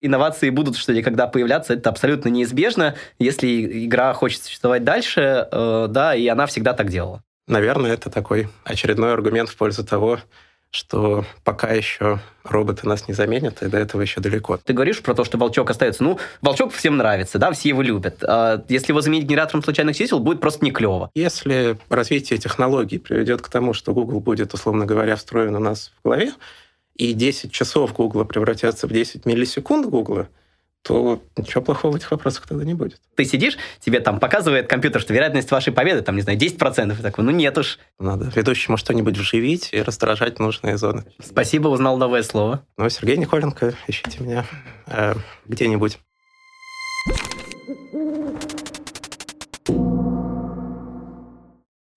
инновации будут что ли когда появляться, это абсолютно неизбежно, если игра хочет существовать дальше, э, да, и она всегда так делала. Наверное, это такой очередной аргумент в пользу того, что пока еще роботы нас не заменят, и до этого еще далеко. Ты говоришь про то, что Волчок остается. Ну, Волчок всем нравится, да, все его любят. А если его заменить генератором случайных чисел, будет просто не клево. Если развитие технологий приведет к тому, что Google будет, условно говоря, встроен у нас в голове, и 10 часов Google превратятся в 10 миллисекунд Google, то ничего плохого в этих вопросах тогда не будет. Ты сидишь, тебе там показывает компьютер, что вероятность вашей победы, там, не знаю, 10%. И такой, ну нет уж. Надо ведущему что-нибудь вживить и раздражать нужные зоны. Спасибо, узнал новое слово. Ну, Сергей Николенко, ищите меня э, где-нибудь.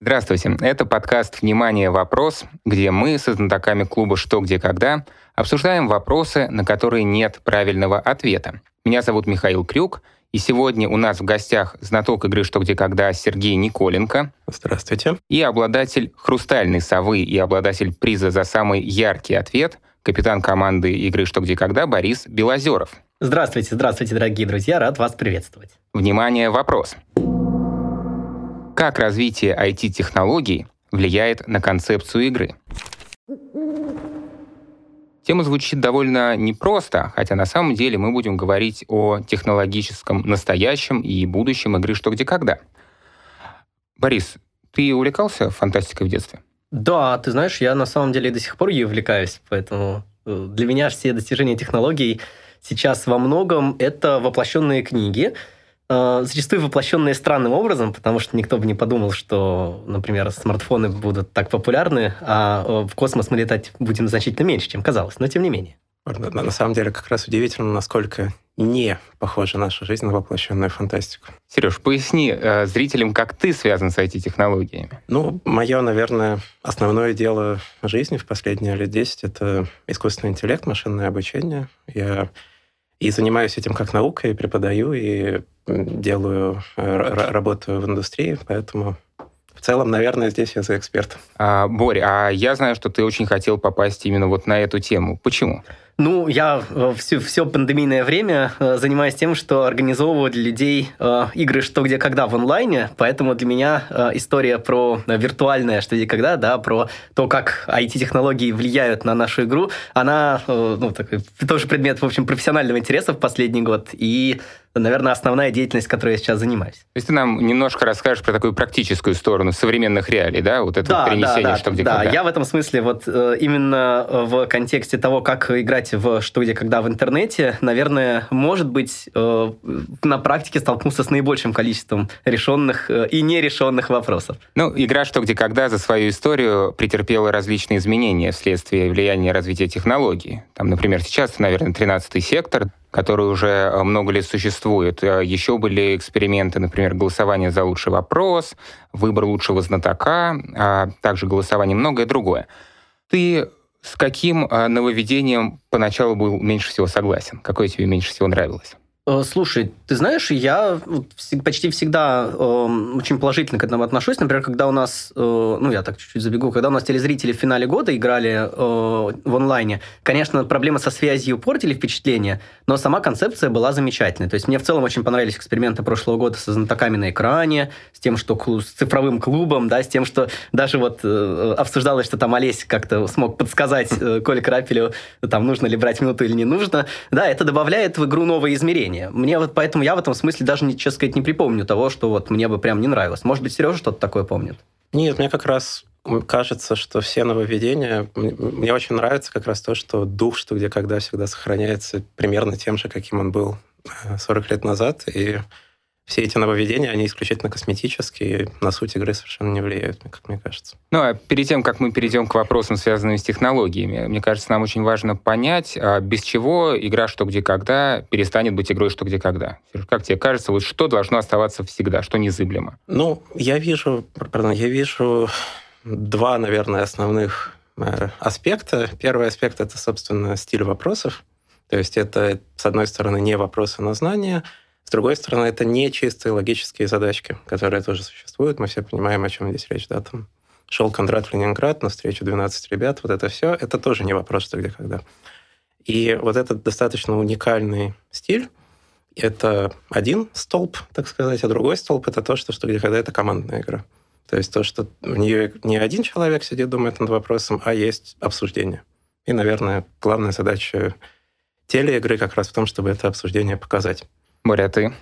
Здравствуйте, это подкаст «Внимание! Вопрос», где мы со знатоками клуба «Что, где, когда» обсуждаем вопросы, на которые нет правильного ответа. Меня зовут Михаил Крюк, и сегодня у нас в гостях знаток игры «Что, где, когда» Сергей Николенко. Здравствуйте. И обладатель «Хрустальной совы» и обладатель приза за самый яркий ответ, капитан команды игры «Что, где, когда» Борис Белозеров. Здравствуйте, здравствуйте, дорогие друзья, рад вас приветствовать. Внимание, вопрос. Как развитие IT-технологий влияет на концепцию игры? Тема звучит довольно непросто, хотя на самом деле мы будем говорить о технологическом настоящем и будущем игры «Что, где, когда». Борис, ты увлекался фантастикой в детстве? Да, ты знаешь, я на самом деле до сих пор ей увлекаюсь, поэтому э, для меня все достижения технологий сейчас во многом это воплощенные книги, зачастую воплощенные странным образом, потому что никто бы не подумал, что, например, смартфоны будут так популярны, а э, в космос мы летать будем значительно меньше, чем казалось, но тем не менее. На, на самом деле, как раз удивительно, насколько не похожа наша жизнь на воплощенную фантастику. Сереж, поясни э, зрителям, как ты связан с IT-технологиями. Ну, мое, наверное, основное дело жизни в последние лет 10 — это искусственный интеллект, машинное обучение. Я и занимаюсь этим как наукой, и преподаю, и делаю, э, работаю в индустрии, поэтому в целом, наверное, здесь я за эксперта. А, Борь, а я знаю, что ты очень хотел попасть именно вот на эту тему. Почему? Ну, я все, все пандемийное время э, занимаюсь тем, что организовываю для людей э, игры «Что, где, когда» в онлайне, поэтому для меня э, история про виртуальное «Что, где, когда», да, про то, как IT-технологии влияют на нашу игру, она, ну, такой, тоже предмет, в общем, профессионального интереса в последний год, и наверное, основная деятельность, которой я сейчас занимаюсь. То есть ты нам немножко расскажешь про такую практическую сторону современных реалий, да, вот это да, перенесение, да, да, что где да, когда. я в этом смысле вот именно в контексте того, как играть в что, где, когда в интернете, наверное, может быть, э, на практике столкнулся с наибольшим количеством решенных э, и нерешенных вопросов. Ну, игра «Что, где, когда» за свою историю претерпела различные изменения вследствие влияния развития технологий. Там, например, сейчас, наверное, 13-й сектор, который уже э, много лет существует. Еще были эксперименты, например, голосование за лучший вопрос, выбор лучшего знатока, а также голосование многое другое. Ты с каким а, нововведением поначалу был меньше всего согласен? Какое тебе меньше всего нравилось? Э, слушай, ты знаешь, я почти всегда э, очень положительно к этому отношусь. Например, когда у нас, э, ну я так чуть-чуть забегу, когда у нас телезрители в финале года играли э, в онлайне, конечно, проблемы со связью портили впечатление, но сама концепция была замечательной. То есть мне в целом очень понравились эксперименты прошлого года со знатоками на экране, с тем, что с цифровым клубом, да, с тем, что даже вот э, обсуждалось, что там Олесь как-то смог подсказать э, Коле Крапелю, там нужно ли брать минуту или не нужно. Да, это добавляет в игру новые измерения мнение. Мне вот поэтому я в этом смысле даже, честно сказать, не припомню того, что вот мне бы прям не нравилось. Может быть, Сережа что-то такое помнит? Нет, мне как раз кажется, что все нововведения... Мне очень нравится как раз то, что дух, что где когда всегда сохраняется примерно тем же, каким он был 40 э, лет назад. И все эти нововведения, они исключительно косметические, на суть игры совершенно не влияют, как мне кажется. Ну, а перед тем, как мы перейдем к вопросам, связанным с технологиями, мне кажется, нам очень важно понять, а без чего игра «Что, где, когда» перестанет быть игрой «Что, где, когда». Как тебе кажется, вот что должно оставаться всегда, что незыблемо? Ну, я вижу, я вижу два, наверное, основных э, аспекта. Первый аспект — это, собственно, стиль вопросов. То есть это, с одной стороны, не вопросы на знания — с другой стороны, это не чистые логические задачки, которые тоже существуют. Мы все понимаем, о чем здесь речь. Да? Там шел Кондрат в Ленинград на встречу 12 ребят. Вот это все, это тоже не вопрос, что где когда. И вот этот достаточно уникальный стиль, это один столб, так сказать, а другой столб это то, что, что где когда это командная игра. То есть то, что в нее не один человек сидит, думает над вопросом, а есть обсуждение. И, наверное, главная задача телеигры как раз в том, чтобы это обсуждение показать. Боря, ты?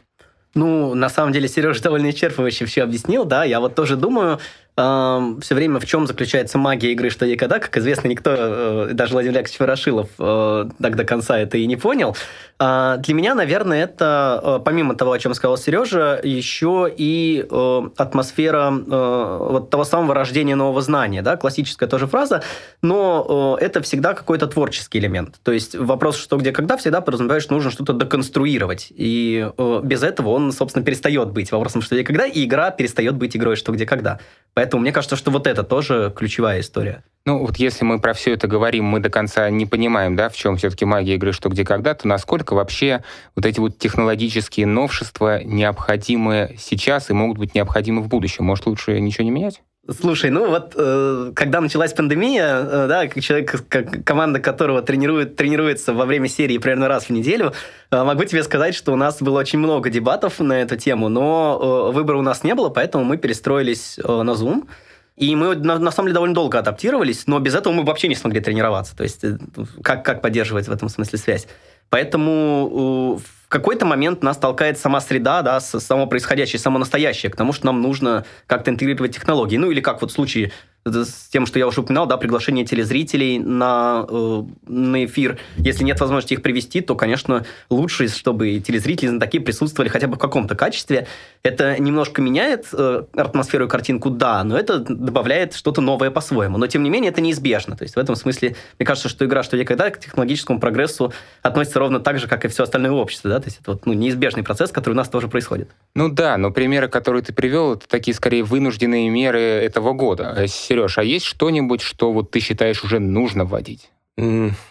Ну, на самом деле, Сережа довольно исчерпывающе все объяснил, да. Я вот тоже думаю, все время в чем заключается магия игры «Что и когда». Как известно, никто, э, даже Владимир Яковлевич Ворошилов, э, так до конца это и не понял. Э, для меня, наверное, это, э, помимо того, о чем сказал Сережа, еще и э, атмосфера э, вот того самого рождения нового знания, да, классическая тоже фраза, но э, это всегда какой-то творческий элемент. То есть вопрос «что, где, когда» всегда подразумевает, что нужно что-то деконструировать, и э, без этого он, собственно, перестает быть вопросом «что где когда», и игра перестает быть игрой «что где когда». Поэтому мне кажется, что вот это тоже ключевая история. Ну, вот если мы про все это говорим, мы до конца не понимаем, да, в чем все-таки магия игры «что где когда», то насколько вообще вот эти вот технологические новшества необходимы сейчас и могут быть необходимы в будущем? Может, лучше ничего не менять? Слушай, ну вот, э, когда началась пандемия, э, да, как человек, как команда которого тренирует, тренируется во время серии примерно раз в неделю, э, могу тебе сказать, что у нас было очень много дебатов на эту тему, но э, выбора у нас не было, поэтому мы перестроились э, на Zoom. И мы, на, на самом деле, довольно долго адаптировались, но без этого мы вообще не смогли тренироваться. То есть, э, как, как поддерживать в этом смысле связь. Поэтому э, какой-то момент нас толкает сама среда, да, само происходящее, само настоящее, к тому, что нам нужно как-то интегрировать технологии. Ну, или как вот в случае с тем, что я уже упоминал, да, приглашение телезрителей на, э, на эфир. Если нет возможности их привести, то, конечно, лучше, чтобы телезрители, знатоки присутствовали хотя бы в каком-то качестве. Это немножко меняет э, атмосферу и картинку, да, но это добавляет что-то новое по-своему. Но, тем не менее, это неизбежно. То есть в этом смысле, мне кажется, что игра «Что где когда» к технологическому прогрессу относится ровно так же, как и все остальное общество. Да? То есть это вот, ну, неизбежный процесс, который у нас тоже происходит. Ну да, но примеры, которые ты привел, это такие, скорее, вынужденные меры этого года Сереж, а есть что-нибудь, что вот ты считаешь уже нужно вводить?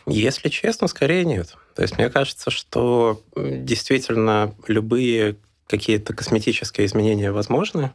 Если честно, скорее нет. То есть мне кажется, что действительно любые какие-то косметические изменения возможны.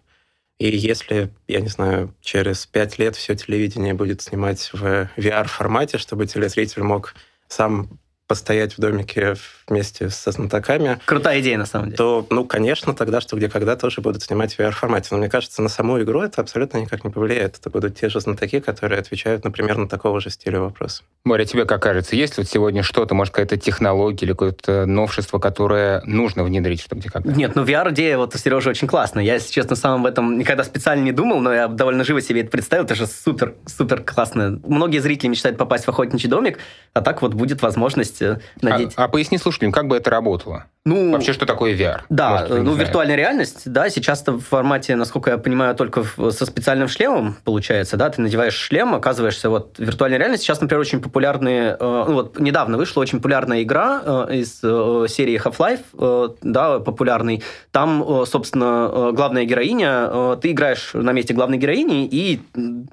И если, я не знаю, через пять лет все телевидение будет снимать в VR-формате, чтобы телезритель мог сам постоять в домике вместе со знатоками. Крутая идея, на самом деле. То, ну, конечно, тогда что где когда тоже будут снимать в VR-формате. Но мне кажется, на саму игру это абсолютно никак не повлияет. Это будут те же знатоки, которые отвечают, например, на такого же стиля вопрос. Боря, тебе как кажется, есть вот сегодня что-то, может, какая-то технология или какое-то новшество, которое нужно внедрить, что где когда? Нет, ну VR-идея вот у Сережи очень классная. Я, если честно, сам об этом никогда специально не думал, но я довольно живо себе это представил. Это же супер, супер классно. Многие зрители мечтают попасть в охотничий домик, а так вот будет возможность э, надеть. А, а поясни слушателям, как бы это работало? Ну, Вообще, что такое VR? Да, Может, ну, виртуальная реальность, да, сейчас-то в формате, насколько я понимаю, только со специальным шлемом получается, да, ты надеваешь шлем, оказываешься, вот, виртуальная реальность. Сейчас, например, очень популярные, э, ну, вот, недавно вышла очень популярная игра э, из э, серии Half-Life, э, да, популярный. Там, э, собственно, э, главная героиня, э, ты играешь на месте главной героини, и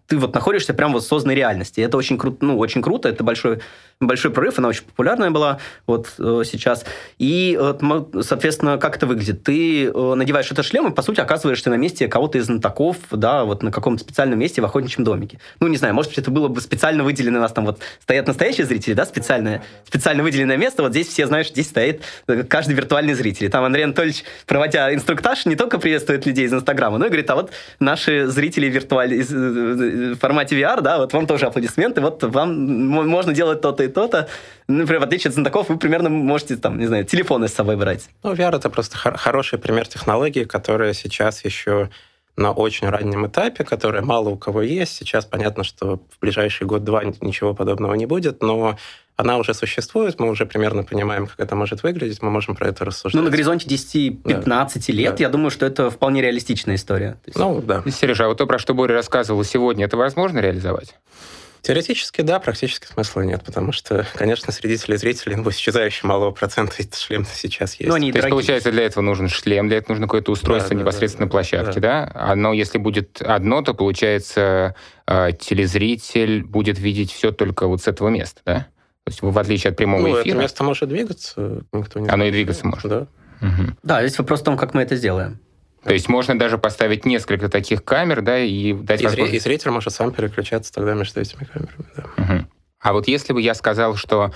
ты вот находишься прямо в созданной реальности. Это очень круто, ну, очень круто, это большой, большой прорыв, она очень популярная была вот э, сейчас. И вот соответственно, как это выглядит? Ты э, надеваешь этот шлем и, по сути, оказываешься на месте кого-то из знатоков, да, вот на каком-то специальном месте в охотничьем домике. Ну, не знаю, может быть, это было бы специально выделено, у нас там вот стоят настоящие зрители, да, специальное, специально выделенное место, вот здесь все что здесь стоит э, каждый виртуальный зритель. Там Андрей Анатольевич, проводя инструктаж, не только приветствует людей из Инстаграма, но и говорит, а вот наши зрители виртуаль... Э, в формате VR, да, вот вам тоже аплодисменты, вот вам можно делать то-то и то-то. Например, в отличие от знатоков, вы примерно можете, там, не знаю, телефоны с собой брать. Ну, VR — это просто хор- хороший пример технологии, которая сейчас еще на очень раннем этапе, которая мало у кого есть. Сейчас понятно, что в ближайший год-два ничего подобного не будет, но она уже существует, мы уже примерно понимаем, как это может выглядеть, мы можем про это рассуждать. Ну, на горизонте 10-15 да. лет, да. я думаю, что это вполне реалистичная история. Есть... Ну, да. Сережа, а вот то, про что Боря рассказывал сегодня, это возможно реализовать? Теоретически, да, практически смысла нет, потому что, конечно, среди телезрителей ну, исчезающе малого процента эти шлемы сейчас есть. Но они То есть, получается, для этого нужен шлем, для этого нужно какое-то устройство да, непосредственно да, площадке, да. да? Оно, если будет одно, то, получается, э, телезритель будет видеть все только вот с этого места, да? То есть, в отличие от прямого ну, эфира... это место может двигаться, никто не Оно и двигаться может. Да. Угу. Да, здесь вопрос в том, как мы это сделаем. То есть можно даже поставить несколько таких камер, да, и дать и, возможность... и зритель может сам переключаться тогда между этими камерами, да. Угу. А вот если бы я сказал, что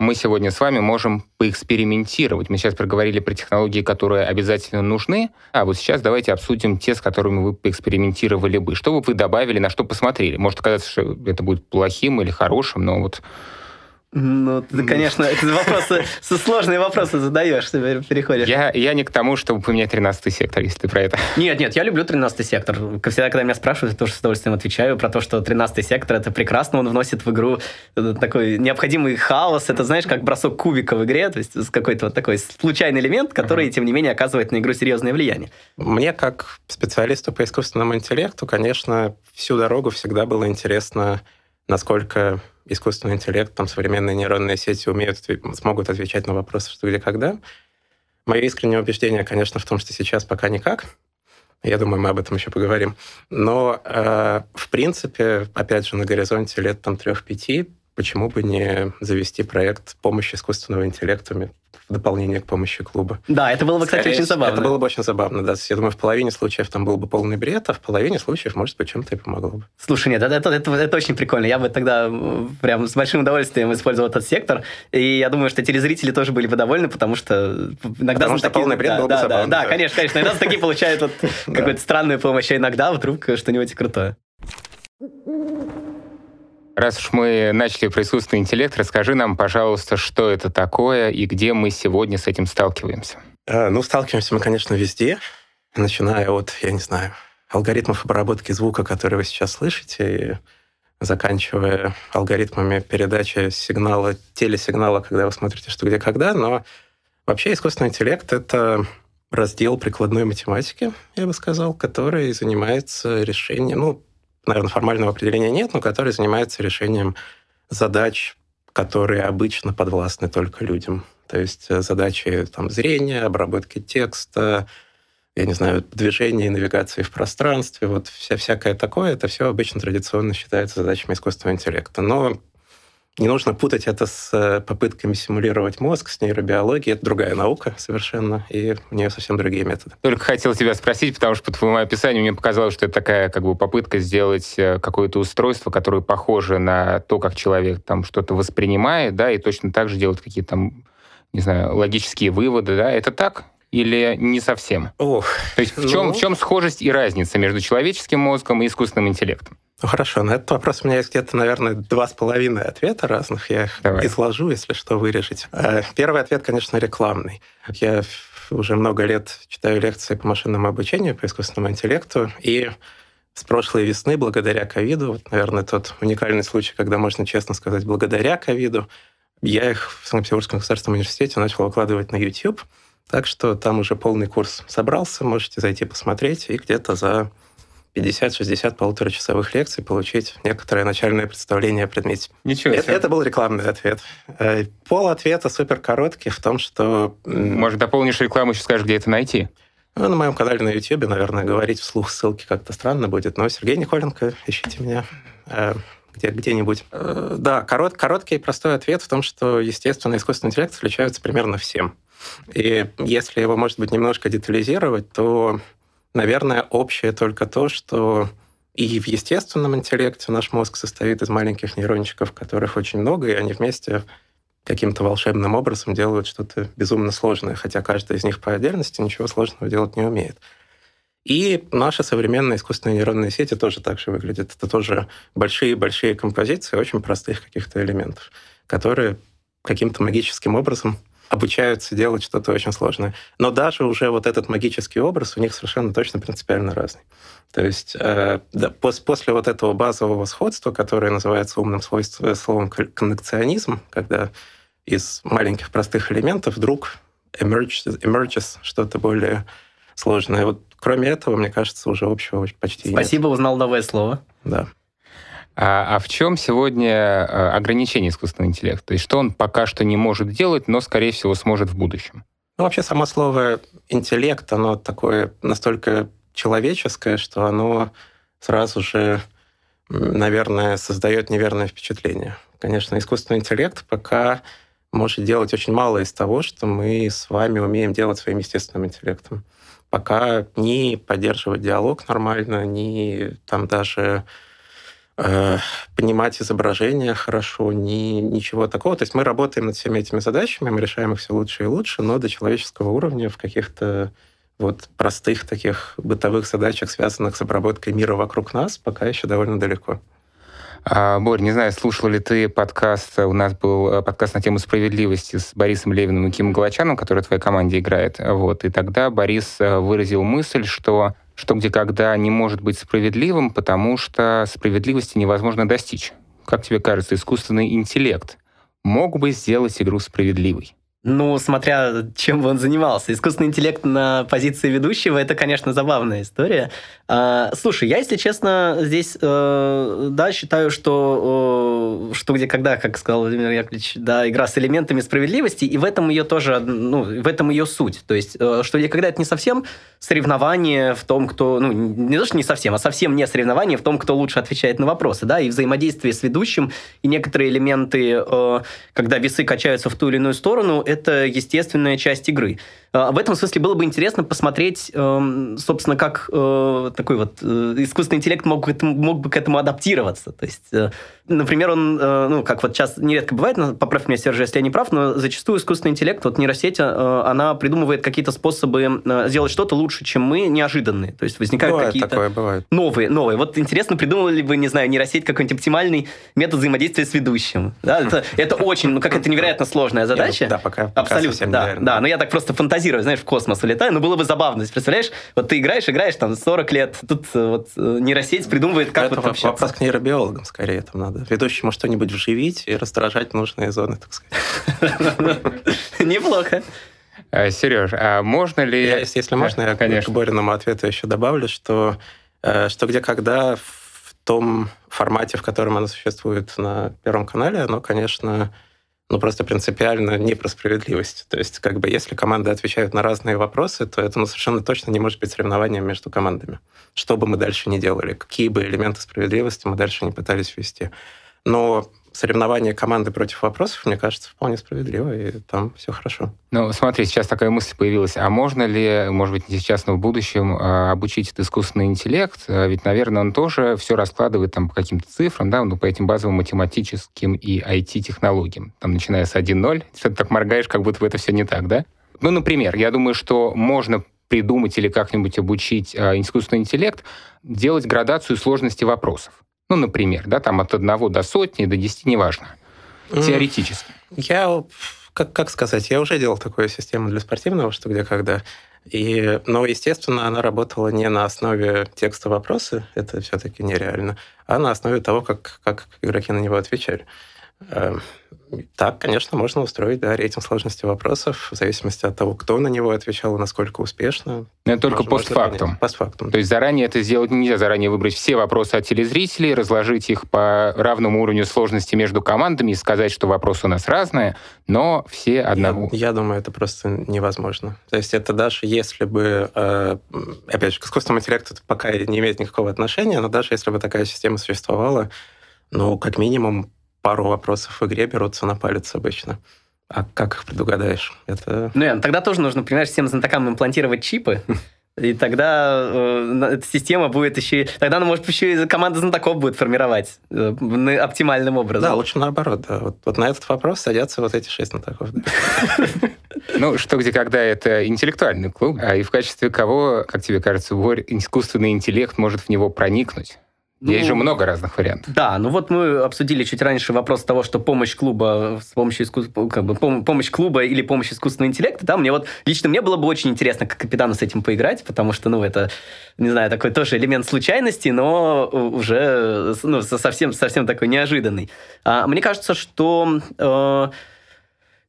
мы сегодня с вами можем поэкспериментировать. Мы сейчас проговорили про технологии, которые обязательно нужны, а вот сейчас давайте обсудим те, с которыми вы поэкспериментировали бы. Что бы вы добавили, на что посмотрели? Может оказаться, что это будет плохим или хорошим, но вот ну, ты, конечно, вопросы, сложные вопросы задаешь, ты переходишь. Я, я не к тому, чтобы поменять 13 сектор, если ты про это. Нет, нет, я люблю 13 сектор. Всегда, когда меня спрашивают, я тоже с удовольствием отвечаю про то, что 13 сектор это прекрасно, он вносит в игру такой необходимый хаос. Это, знаешь, как бросок кубика в игре, то есть какой-то вот такой случайный элемент, который, uh-huh. тем не менее, оказывает на игру серьезное влияние. Мне, как специалисту по искусственному интеллекту, конечно, всю дорогу всегда было интересно, насколько искусственный интеллект, там современные нейронные сети умеют, смогут отвечать на вопросы, что где, когда. Мое искреннее убеждение, конечно, в том, что сейчас пока никак. Я думаю, мы об этом еще поговорим. Но, э, в принципе, опять же, на горизонте лет там трех-пяти, почему бы не завести проект помощи искусственного интеллекта в дополнение к помощи клуба. Да, это было бы, кстати, Скорее, очень забавно. Это было бы очень забавно, да. Я думаю, в половине случаев там был бы полный бред, а в половине случаев, может быть, чем-то и помогло бы. Слушай, нет, это, это, это, это очень прикольно. Я бы тогда прям с большим удовольствием использовал этот сектор. И я думаю, что телезрители тоже были бы довольны, потому что иногда... Потому что такие, полный бред да, был да, бы забавно. Да, да, конечно, конечно. Иногда такие получают вот какую-то странную помощь, а иногда вдруг что-нибудь крутое. Раз уж мы начали про искусственный интеллект, расскажи нам, пожалуйста, что это такое и где мы сегодня с этим сталкиваемся. А, ну, сталкиваемся мы, конечно, везде, начиная от, я не знаю, алгоритмов обработки звука, которые вы сейчас слышите, и заканчивая алгоритмами передачи сигнала, телесигнала, когда вы смотрите «Что, где, когда», но вообще искусственный интеллект — это раздел прикладной математики, я бы сказал, который занимается решением, ну, наверное, формального определения нет, но который занимается решением задач, которые обычно подвластны только людям. То есть э, задачи там, зрения, обработки текста, я не знаю, движения и навигации в пространстве, вот вся, всякое такое, это все обычно традиционно считается задачами искусственного интеллекта. Но не нужно путать это с э, попытками симулировать мозг, с нейробиологией. Это другая наука совершенно, и у нее совсем другие методы. Только хотел тебя спросить, потому что по твоему описанию мне показалось, что это такая как бы попытка сделать э, какое-то устройство, которое похоже на то, как человек там что-то воспринимает, да, и точно так же делать какие-то там, не знаю, логические выводы, да. Это так? Или не совсем? Ох, То есть в чем, ну... в чем схожесть и разница между человеческим мозгом и искусственным интеллектом? Ну хорошо, на этот вопрос у меня есть где-то, наверное, два с половиной ответа разных. Я их Давай. изложу, если что, вырежете. Э, первый ответ, конечно, рекламный. Я уже много лет читаю лекции по машинному обучению, по искусственному интеллекту, и с прошлой весны, благодаря ковиду, вот, наверное, тот уникальный случай, когда можно честно сказать, благодаря ковиду, я их в Санкт-Петербургском государственном университете начал выкладывать на YouTube. Так что там уже полный курс собрался, можете зайти посмотреть, и где-то за 50-60 полуторачасовых лекций получить некоторое начальное представление о предмете. Ничего себе. Это, это был рекламный ответ. Э, пол ответа супер короткий в том, что... Может, дополнишь рекламу, еще скажешь, где это найти? Ну, на моем канале на YouTube, наверное, говорить вслух ссылки как-то странно будет, но Сергей Николенко, ищите меня э, где, где-нибудь. Э, да, корот, короткий и простой ответ в том, что, естественно, искусственный интеллект отличается примерно всем. И если его, может быть, немножко детализировать, то Наверное, общее только то, что и в естественном интеллекте наш мозг состоит из маленьких нейрончиков, которых очень много, и они вместе каким-то волшебным образом делают что-то безумно сложное, хотя каждый из них по отдельности ничего сложного делать не умеет. И наши современные искусственные нейронные сети тоже так же выглядят. Это тоже большие-большие композиции очень простых каких-то элементов, которые каким-то магическим образом обучаются делать что-то очень сложное. Но даже уже вот этот магический образ у них совершенно точно принципиально разный. То есть э, да, пос, после вот этого базового сходства, которое называется умным свойством, словом коннекционизм, когда из маленьких простых элементов вдруг emerges, emerges что-то более сложное. Вот кроме этого, мне кажется, уже общего почти Спасибо, нет. узнал новое слово. Да. А, а в чем сегодня э, ограничение искусственного интеллекта? То есть что он пока что не может делать, но, скорее всего, сможет в будущем? Ну, вообще, само слово «интеллект», оно такое настолько человеческое, что оно сразу же, наверное, создает неверное впечатление. Конечно, искусственный интеллект пока может делать очень мало из того, что мы с вами умеем делать своим естественным интеллектом. Пока не поддерживать диалог нормально, не там даже э, понимать изображение хорошо, ни, ничего такого. То есть мы работаем над всеми этими задачами, мы решаем их все лучше и лучше, но до человеческого уровня в каких-то вот простых таких бытовых задачах, связанных с обработкой мира вокруг нас, пока еще довольно далеко. А, Борь, не знаю, слушал ли ты подкаст, у нас был э, подкаст на тему справедливости с Борисом Левиным и Кимом Галачаном, который в твоей команде играет. Вот. И тогда Борис э, выразил мысль, что что где когда не может быть справедливым, потому что справедливости невозможно достичь. Как тебе кажется, искусственный интеллект мог бы сделать игру справедливой? Ну, смотря чем бы он занимался. Искусственный интеллект на позиции ведущего – это, конечно, забавная история. А, слушай, я, если честно, здесь, э, да, считаю, что э, что где когда, как сказал Владимир Яковлевич, да, игра с элементами справедливости, и в этом ее тоже, ну, в этом ее суть. То есть, э, что где когда это не совсем соревнование в том, кто, ну, не то, что не совсем, а совсем не соревнование в том, кто лучше отвечает на вопросы, да, и взаимодействие с ведущим, и некоторые элементы, когда весы качаются в ту или иную сторону, это естественная часть игры. А, в этом смысле было бы интересно посмотреть, эм, собственно, как э, такой вот э, искусственный интеллект мог, мог бы к этому адаптироваться. То есть, э, например, он, ну, как вот сейчас нередко бывает, поправь меня, Серж, если я не прав, но зачастую искусственный интеллект, вот нейросеть, она придумывает какие-то способы сделать что-то лучше, чем мы, неожиданные. То есть возникают какие-то новые, новые. Вот интересно, придумали ли вы, не знаю, нейросеть какой-нибудь оптимальный метод взаимодействия с ведущим? Да, это, это очень, ну, как это невероятно сложная задача. Да, пока, пока Абсолютно, да, да. Но я так просто фантазирую знаешь, в космос улетаю, но было бы забавно. Представляешь, вот ты играешь, играешь там 40 лет, тут э, вот э, нейросеть придумывает, как это вот общаться. Вопрос к нейробиологам скорее там надо. Ведущему что-нибудь вживить и раздражать нужные зоны, так сказать. Неплохо. Э, Сереж, а можно ли... Я, если можно, я Конечно. к Бориному ответу еще добавлю, что, что где когда в том формате, в котором оно существует на Первом канале, оно, конечно, ну, просто принципиально не про справедливость. То есть, как бы, если команды отвечают на разные вопросы, то это ну, совершенно точно не может быть соревнованием между командами. Что бы мы дальше не делали, какие бы элементы справедливости мы дальше не пытались ввести. Но соревнование команды против вопросов, мне кажется, вполне справедливо, и там все хорошо. Ну, смотри, сейчас такая мысль появилась. А можно ли, может быть, не сейчас, но в будущем а, обучить этот искусственный интеллект? А ведь, наверное, он тоже все раскладывает там по каким-то цифрам, да, ну, по этим базовым математическим и IT-технологиям. Там, начиная с 1.0, ты так моргаешь, как будто бы это все не так, да? Ну, например, я думаю, что можно придумать или как-нибудь обучить э, искусственный интеллект делать градацию сложности вопросов. Ну, например, да, там от одного до сотни, до десяти, неважно. Теоретически. Я, как, как сказать, я уже делал такую систему для спортивного, что где когда. И, но, естественно, она работала не на основе текста вопроса, это все-таки нереально, а на основе того, как, как игроки на него отвечали. Эм, так, конечно, можно устроить да, рейтинг сложности вопросов в зависимости от того, кто на него отвечал и насколько успешно. Но это только постфактум. Постфактум. То есть заранее это сделать нельзя, заранее выбрать все вопросы от телезрителей, разложить их по равному уровню сложности между командами и сказать, что вопросы у нас разные, но все одного. Я, я думаю, это просто невозможно. То есть это даже если бы, э, опять же, к искусственному интеллекту пока не имеет никакого отношения, но даже если бы такая система существовала, ну, как минимум, пару вопросов в игре берутся на палец обычно. А как их предугадаешь? Это... Ну, Ян, тогда тоже нужно, понимаешь, всем знатокам имплантировать чипы, и тогда э, эта система будет еще... Тогда она, может, еще и команда знатоков будет формировать э, оптимальным образом. Да, лучше наоборот. Да. Вот, вот на этот вопрос садятся вот эти шесть знатоков. Ну, что где когда это интеллектуальный клуб, а и в качестве кого, как тебе кажется, искусственный интеллект может в него проникнуть? Ну, Есть же много разных вариантов. Да, ну вот мы обсудили чуть раньше вопрос того, что помощь клуба с помощью искус... как бы, помощь клуба или помощь искусственного интеллекта, да, мне вот лично мне было бы очень интересно как капитану с этим поиграть, потому что, ну, это, не знаю, такой тоже элемент случайности, но уже ну, совсем, совсем такой неожиданный. А, мне кажется, что э,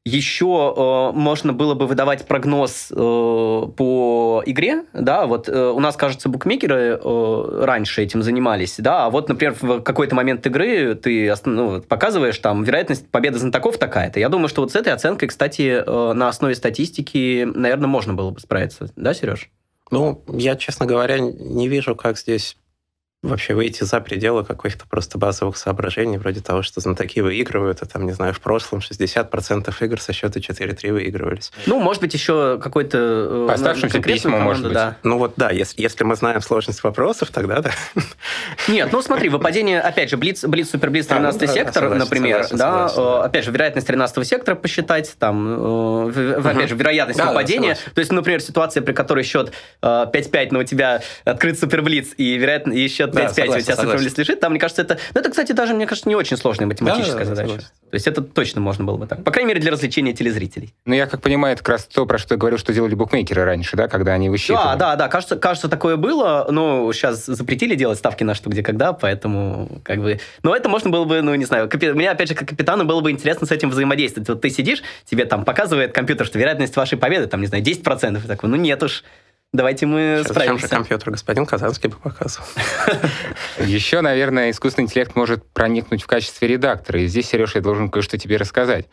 еще э, можно было бы выдавать прогноз э, по игре, да, вот э, у нас, кажется, букмекеры э, раньше этим занимались, да, а вот, например, в какой-то момент игры ты ну, показываешь там вероятность победы знатоков такая-то. Я думаю, что вот с этой оценкой, кстати, э, на основе статистики, наверное, можно было бы справиться, да, Сереж? Ну, я, честно говоря, не вижу, как здесь вообще выйти за пределы каких-то просто базовых соображений, вроде того, что знатоки выигрывают, а там, не знаю, в прошлом 60% игр со счета 4-3 выигрывались. Ну, может быть, еще какой-то... Э, Оставшимся письма, может быть. Да. Ну вот, да, если, если мы знаем сложность вопросов, тогда да. Нет, ну смотри, выпадение, опять же, Блиц, Блиц, Суперблиц, 13 а, ну, сектор, согласен, например, согласен, да, согласен, опять же, вероятность 13 сектора посчитать, там, э, опять же, вероятность да, выпадения, да, то есть, например, ситуация, при которой счет 5-5, но у тебя открыт Суперблиц, и, вероятно, и счет 5-5 да, у тебя Суперблиц лежит, там, мне кажется, это... Ну, это, кстати, даже, мне кажется, не очень сложная математическая да, задача. Согласен. То есть это точно можно было бы так. По крайней мере, для развлечения телезрителей. Ну, я как понимаю, это как раз то, про что я говорил, что делали букмекеры раньше, да, когда они высчитывали. Да, да, да, кажется, кажется, такое было, но сейчас запретили делать ставки на что, где, когда, поэтому как бы... Но это можно было бы, ну, не знаю, капи... мне, опять же, как капитану было бы интересно с этим взаимодействовать. Вот ты сидишь, тебе там показывает компьютер, что вероятность вашей победы, там, не знаю, 10%, и такой, ну, нет уж, Давайте мы Сейчас справимся. Зачем же компьютер господин Казанский бы показывал? Еще, наверное, искусственный интеллект может проникнуть в качестве редактора. И здесь, Сереж, я должен кое-что тебе рассказать.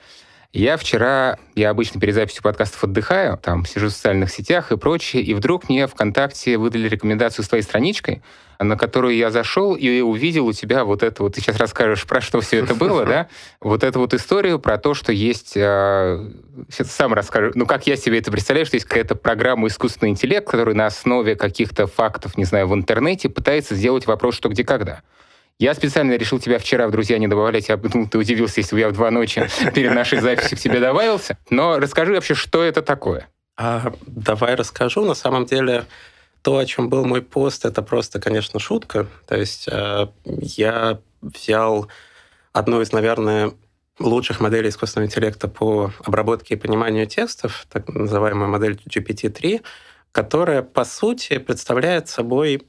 Я вчера, я обычно перед записью подкастов отдыхаю, там сижу в социальных сетях и прочее, и вдруг мне ВКонтакте выдали рекомендацию с твоей страничкой, на которую я зашел и увидел у тебя вот это вот, ты сейчас расскажешь, про что все это было, да, вот эту вот историю про то, что есть, сейчас сам расскажу, ну, как я себе это представляю, что есть какая-то программа искусственный интеллект, который на основе каких-то фактов, не знаю, в интернете пытается сделать вопрос, что где когда. Я специально решил тебя вчера в друзья не добавлять. Я, ну, ты удивился, если бы я в два ночи перед нашей записью к тебе добавился. Но расскажи вообще, что это такое? А, давай расскажу. На самом деле, то, о чем был мой пост, это просто, конечно, шутка. То есть э, я взял одну из, наверное, лучших моделей искусственного интеллекта по обработке и пониманию текстов, так называемую модель GPT-3, которая, по сути, представляет собой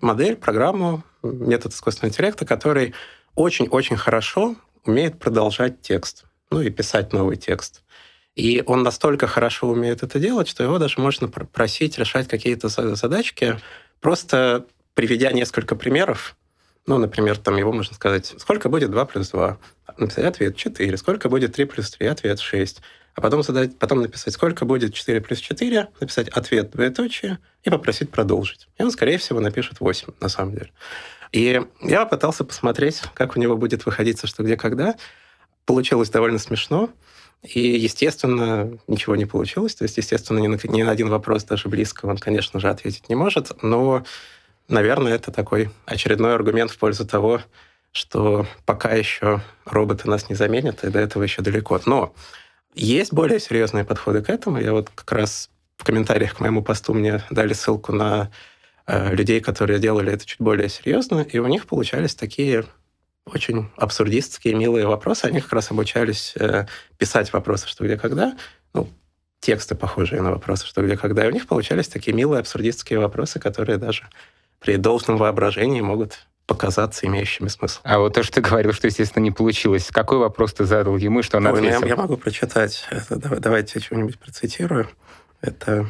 модель, программу, метод искусственного интеллекта, который очень-очень хорошо умеет продолжать текст, ну и писать новый текст. И он настолько хорошо умеет это делать, что его даже можно просить решать какие-то задачки, просто приведя несколько примеров. Ну, например, там его можно сказать, сколько будет 2 плюс 2? Написать ответ 4. Сколько будет 3 плюс 3? Ответ 6. А потом, задать, потом написать, сколько будет 4 плюс 4, написать ответ двоеточие и попросить продолжить. И он, скорее всего, напишет 8, на самом деле. И я пытался посмотреть, как у него будет выходить что где когда. Получилось довольно смешно. И, естественно, ничего не получилось. То есть, естественно, ни на, ни на один вопрос даже близко он, конечно же, ответить не может. Но, наверное, это такой очередной аргумент в пользу того, что пока еще роботы нас не заменят, и до этого еще далеко. Но есть более серьезные подходы к этому. Я вот как раз в комментариях к моему посту мне дали ссылку на э, людей, которые делали это чуть более серьезно, и у них получались такие очень абсурдистские, милые вопросы. Они как раз обучались э, писать вопросы «что, где, когда». Ну, тексты, похожие на вопросы «что, где, когда». И у них получались такие милые абсурдистские вопросы, которые даже при должном воображении могут показаться имеющими смысл. А вот то, что ты говорил, что, естественно, не получилось. Какой вопрос ты задал ему, что он Ой, ответил? Ну, я, я могу прочитать. Это, давайте я что-нибудь процитирую. Это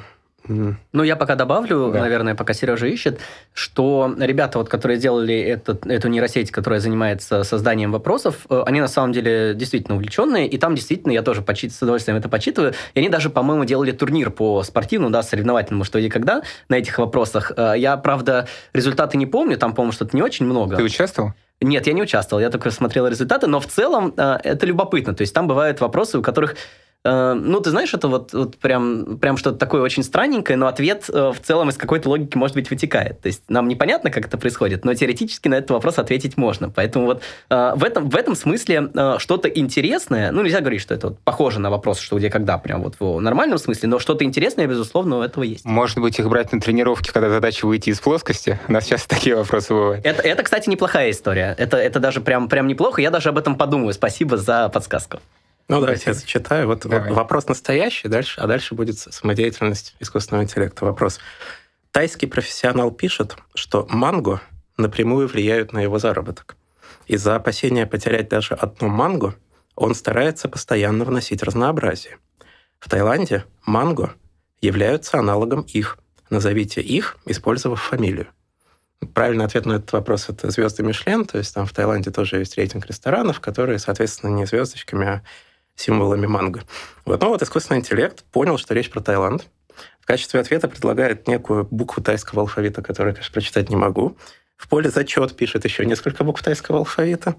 ну, я пока добавлю, да. наверное, пока Сережа ищет, что ребята, вот, которые сделали этот, эту нейросеть, которая занимается созданием вопросов, э, они на самом деле действительно увлеченные, и там действительно я тоже почит, с удовольствием это почитываю, и они даже, по-моему, делали турнир по спортивному, да, соревновательному, что и когда на этих вопросах. Э, я, правда, результаты не помню, там, по-моему, что-то не очень много. Ты участвовал? Нет, я не участвовал, я только смотрел результаты, но в целом э, это любопытно. То есть там бывают вопросы, у которых ну, ты знаешь, это вот, вот прям, прям что-то такое очень странненькое, но ответ э, в целом из какой-то логики, может быть, вытекает. То есть нам непонятно, как это происходит, но теоретически на этот вопрос ответить можно. Поэтому вот э, в этом, в этом смысле что-то интересное, ну, нельзя говорить, что это вот похоже на вопрос, что где, когда, прям вот в нормальном смысле, но что-то интересное, безусловно, у этого есть. Может быть, их брать на тренировки, когда задача выйти из плоскости? У нас сейчас такие вопросы бывают. Это, это кстати, неплохая история. Это, это даже прям, прям неплохо. Я даже об этом подумаю. Спасибо за подсказку. Ну, давайте я зачитаю. Вот Давай. вопрос настоящий, дальше, а дальше будет самодеятельность искусственного интеллекта. Вопрос. Тайский профессионал пишет, что манго напрямую влияют на его заработок. Из-за опасения потерять даже одну манго он старается постоянно вносить разнообразие. В Таиланде манго являются аналогом их. Назовите их, использовав фамилию. Правильный ответ на этот вопрос – это звезды Мишлен, то есть там в Таиланде тоже есть рейтинг ресторанов, которые, соответственно, не звездочками, а символами манго. Вот. Но вот искусственный интеллект понял, что речь про Таиланд. В качестве ответа предлагает некую букву тайского алфавита, которую конечно, прочитать не могу. В поле «Зачет» пишет еще несколько букв тайского алфавита.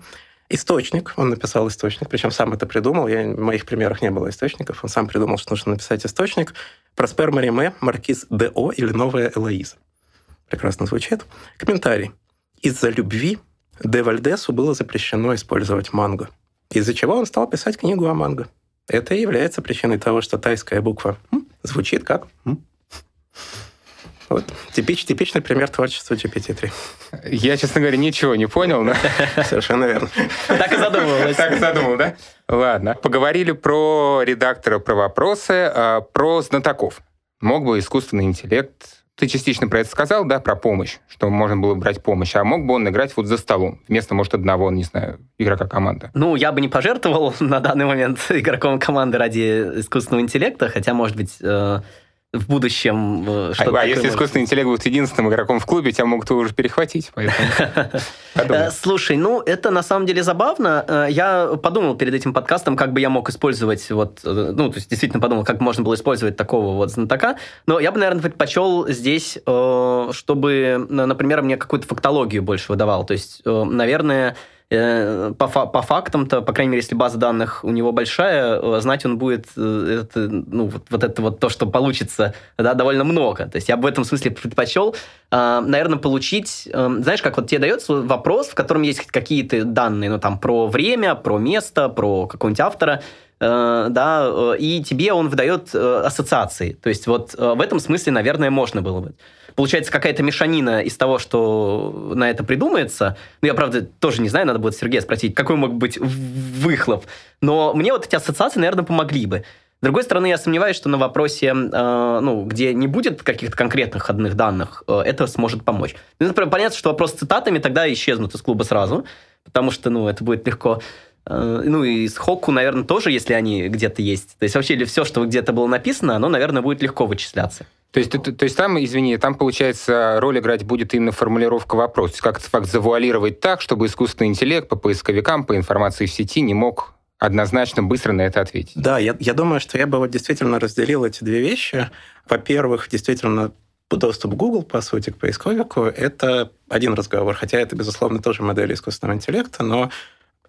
Источник, он написал источник, причем сам это придумал, я, в моих примерах не было источников, он сам придумал, что нужно написать источник. Проспер Мариме, Маркиз Д.О. или Новая Элоиза. Прекрасно звучит. Комментарий. Из-за любви Де Вальдесу было запрещено использовать манго, из-за чего он стал писать книгу о манго. Это и является причиной того, что тайская буква «м» звучит как «м». Вот. Типич, типичный пример творчества GPT-3. Я, честно говоря, ничего не понял. Но... Совершенно верно. Так и задумывалось. Так и задумал, да? Ладно. Поговорили про редактора, про вопросы, а, про знатоков. Мог бы искусственный интеллект ты частично про это сказал, да, про помощь, что можно было брать помощь, а мог бы он играть вот за столом, вместо, может, одного, не знаю, игрока команды? Ну, я бы не пожертвовал на данный момент игроком команды ради искусственного интеллекта, хотя, может быть, э, в будущем э, что-то А, а если может... искусственный интеллект будет единственным игроком в клубе, тебя могут уже перехватить. Э, слушай, ну, это на самом деле забавно. Э, я подумал перед этим подкастом, как бы я мог использовать вот, ну, то есть действительно подумал, как можно было использовать такого вот знатока. Но я бы, наверное, предпочел здесь, чтобы, например, мне какую-то фактологию больше выдавал. То есть, наверное, Э, по, по фактам-то, по крайней мере, если база данных у него большая, э, знать он будет э, это, ну, вот, вот это вот то, что получится, да, довольно много. То есть я бы в этом смысле предпочел, наверное, получить, знаешь, как вот тебе дается вопрос, в котором есть какие-то данные, ну, там, про время, про место, про какого-нибудь автора, да, и тебе он выдает ассоциации. То есть вот в этом смысле, наверное, можно было бы получается какая-то мешанина из того, что на это придумается. Ну, я, правда, тоже не знаю, надо будет Сергея спросить, какой мог быть выхлоп. Но мне вот эти ассоциации, наверное, помогли бы. С другой стороны, я сомневаюсь, что на вопросе, э, ну, где не будет каких-то конкретных входных данных, э, это сможет помочь. Ну, например, понятно, что вопрос с цитатами тогда исчезнут из клуба сразу, потому что, ну, это будет легко. Э, ну, и с Хокку, наверное, тоже, если они где-то есть. То есть вообще все, что где-то было написано, оно, наверное, будет легко вычисляться. То есть, то, то есть там, извини, там, получается, роль играть будет именно формулировка вопроса. То есть как этот факт завуалировать так, чтобы искусственный интеллект по поисковикам, по информации в сети не мог однозначно быстро на это ответить. Да, я, я думаю, что я бы вот действительно разделил эти две вещи. Во-первых, действительно, доступ Google, по сути, к поисковику, это один разговор, хотя это, безусловно, тоже модель искусственного интеллекта, но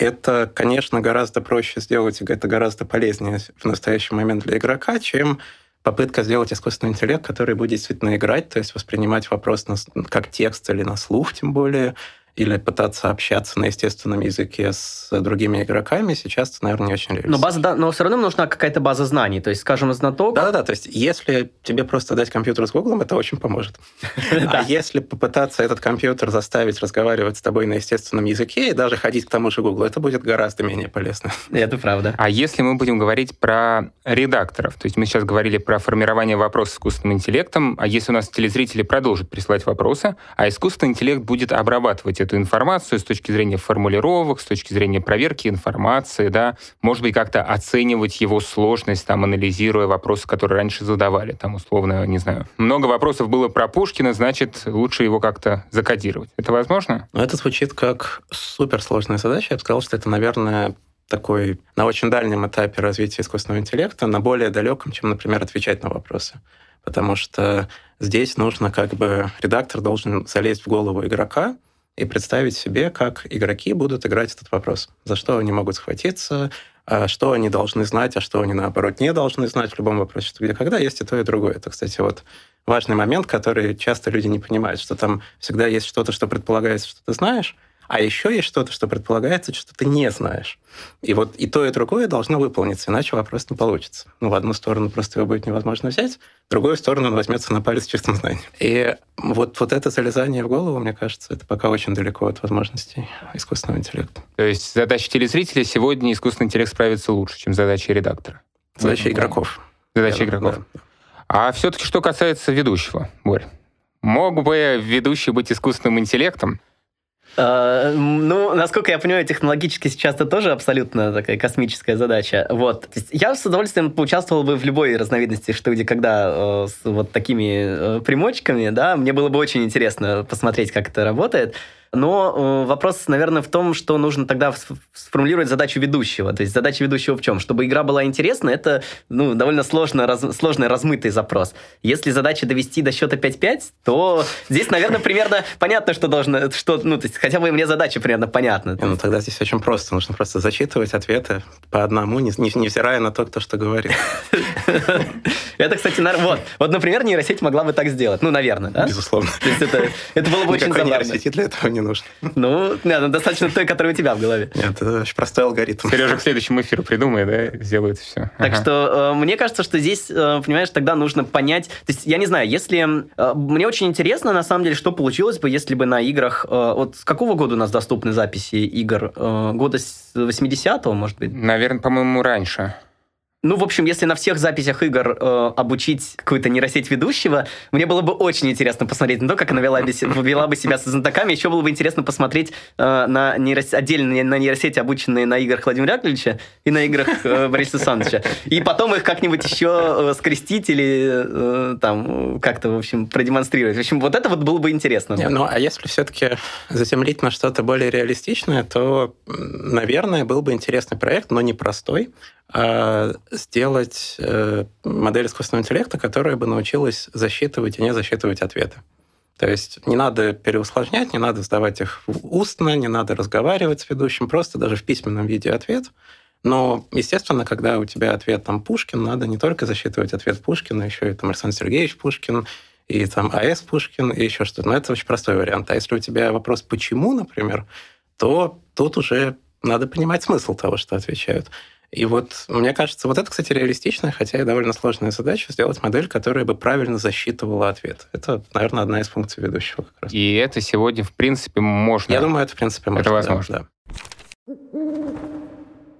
это, конечно, гораздо проще сделать, это гораздо полезнее в настоящий момент для игрока, чем попытка сделать искусственный интеллект, который будет действительно играть, то есть воспринимать вопрос на, как текст или на слух, тем более, или пытаться общаться на естественном языке с другими игроками, сейчас это, наверное, не очень реалистично. Но, база, да, но все равно нужна какая-то база знаний. То есть, скажем, знаток... Да-да-да, то есть если тебе просто дать компьютер с Гуглом, это очень поможет. А если попытаться этот компьютер заставить разговаривать с тобой на естественном языке и даже ходить к тому же Гуглу, это будет гораздо менее полезно. Это правда. А если мы будем говорить про редакторов, то есть мы сейчас говорили про формирование вопросов искусственным интеллектом, а если у нас телезрители продолжат присылать вопросы, а искусственный интеллект будет обрабатывать эту информацию с точки зрения формулировок, с точки зрения проверки информации, да, может быть, как-то оценивать его сложность, там, анализируя вопросы, которые раньше задавали, там, условно, не знаю. Много вопросов было про Пушкина, значит, лучше его как-то закодировать. Это возможно? Ну, это звучит как суперсложная задача. Я бы сказал, что это, наверное, такой на очень дальнем этапе развития искусственного интеллекта, на более далеком, чем, например, отвечать на вопросы. Потому что здесь нужно как бы редактор должен залезть в голову игрока, и представить себе, как игроки будут играть этот вопрос. За что они могут схватиться, а что они должны знать, а что они, наоборот, не должны знать в любом вопросе, что где когда есть и то, и другое. Это, кстати, вот важный момент, который часто люди не понимают, что там всегда есть что-то, что предполагается, что ты знаешь, а еще есть что-то, что предполагается, что ты не знаешь. И вот и то, и другое должно выполниться, иначе вопрос не получится. Ну, в одну сторону просто его будет невозможно взять, в другую сторону он возьмется на палец чистым знанием. И вот, вот это залезание в голову, мне кажется, это пока очень далеко от возможностей искусственного интеллекта. То есть задача телезрителя сегодня искусственный интеллект справится лучше, чем задача редактора? Задача игроков. Задача Я, игроков. Да. А все-таки что касается ведущего, Борь? Мог бы ведущий быть искусственным интеллектом, ну, насколько я понимаю, технологически сейчас это тоже абсолютно такая космическая задача. Вот. я с удовольствием поучаствовал бы в любой разновидности студии, когда э, с вот такими э, примочками, да, мне было бы очень интересно посмотреть, как это работает. Но э, вопрос, наверное, в том, что нужно тогда сформулировать задачу ведущего. То есть задача ведущего в чем? Чтобы игра была интересна, это ну, довольно сложно, раз, сложный размытый запрос. Если задача довести до счета 5-5, то здесь, наверное, примерно понятно, что должно... Что, ну, то есть хотя бы мне задача примерно понятна. Ну, тогда здесь очень просто. Нужно просто зачитывать ответы по одному, невзирая на то, кто что говорит. Это, кстати, вот. Вот, например, нейросеть могла бы так сделать. Ну, наверное, да? Безусловно. То есть это, это было бы очень забавно. нейросети для этого не нужно. Ну, нет, ну, достаточно той, которая у тебя в голове. Нет, это очень простой алгоритм. Сережа к следующему эфиру придумай, да, сделает все. Так что э, мне кажется, что здесь, э, понимаешь, тогда нужно понять... То есть, я не знаю, если... Э, мне очень интересно, на самом деле, что получилось бы, если бы на играх... Вот с какого года у нас доступны записи игр? Года с 80-го, может быть? Наверное, по-моему, раньше. Ну, в общем, если на всех записях игр э, обучить какую-то нейросеть ведущего, мне было бы очень интересно посмотреть на то, как она вела, вела бы себя со знатоками. Еще было бы интересно посмотреть э, на нейрос... отдельно на нейросети, обученные на играх Владимира Яковлевича и на играх э, Бориса Александровича. И потом их как-нибудь еще э, скрестить или э, там как-то, в общем, продемонстрировать. В общем, вот это вот было бы интересно. Не, ну, а если все-таки заземлить на что-то более реалистичное, то, наверное, был бы интересный проект, но непростой сделать э, модель искусственного интеллекта, которая бы научилась засчитывать и не засчитывать ответы. То есть не надо переусложнять, не надо сдавать их устно, не надо разговаривать с ведущим, просто даже в письменном виде ответ. Но, естественно, когда у тебя ответ там Пушкин, надо не только засчитывать ответ Пушкина, еще и там Александр Сергеевич Пушкин, и там АЭС Пушкин, и еще что-то. Но это очень простой вариант. А если у тебя вопрос «почему», например, то тут уже надо понимать смысл того, что отвечают. И вот мне кажется, вот это, кстати, реалистичная, хотя и довольно сложная задача, сделать модель, которая бы правильно засчитывала ответ. Это, наверное, одна из функций ведущего как раз. И это сегодня, в принципе, можно. Я думаю, это, в принципе, можно. Это возможно. Да,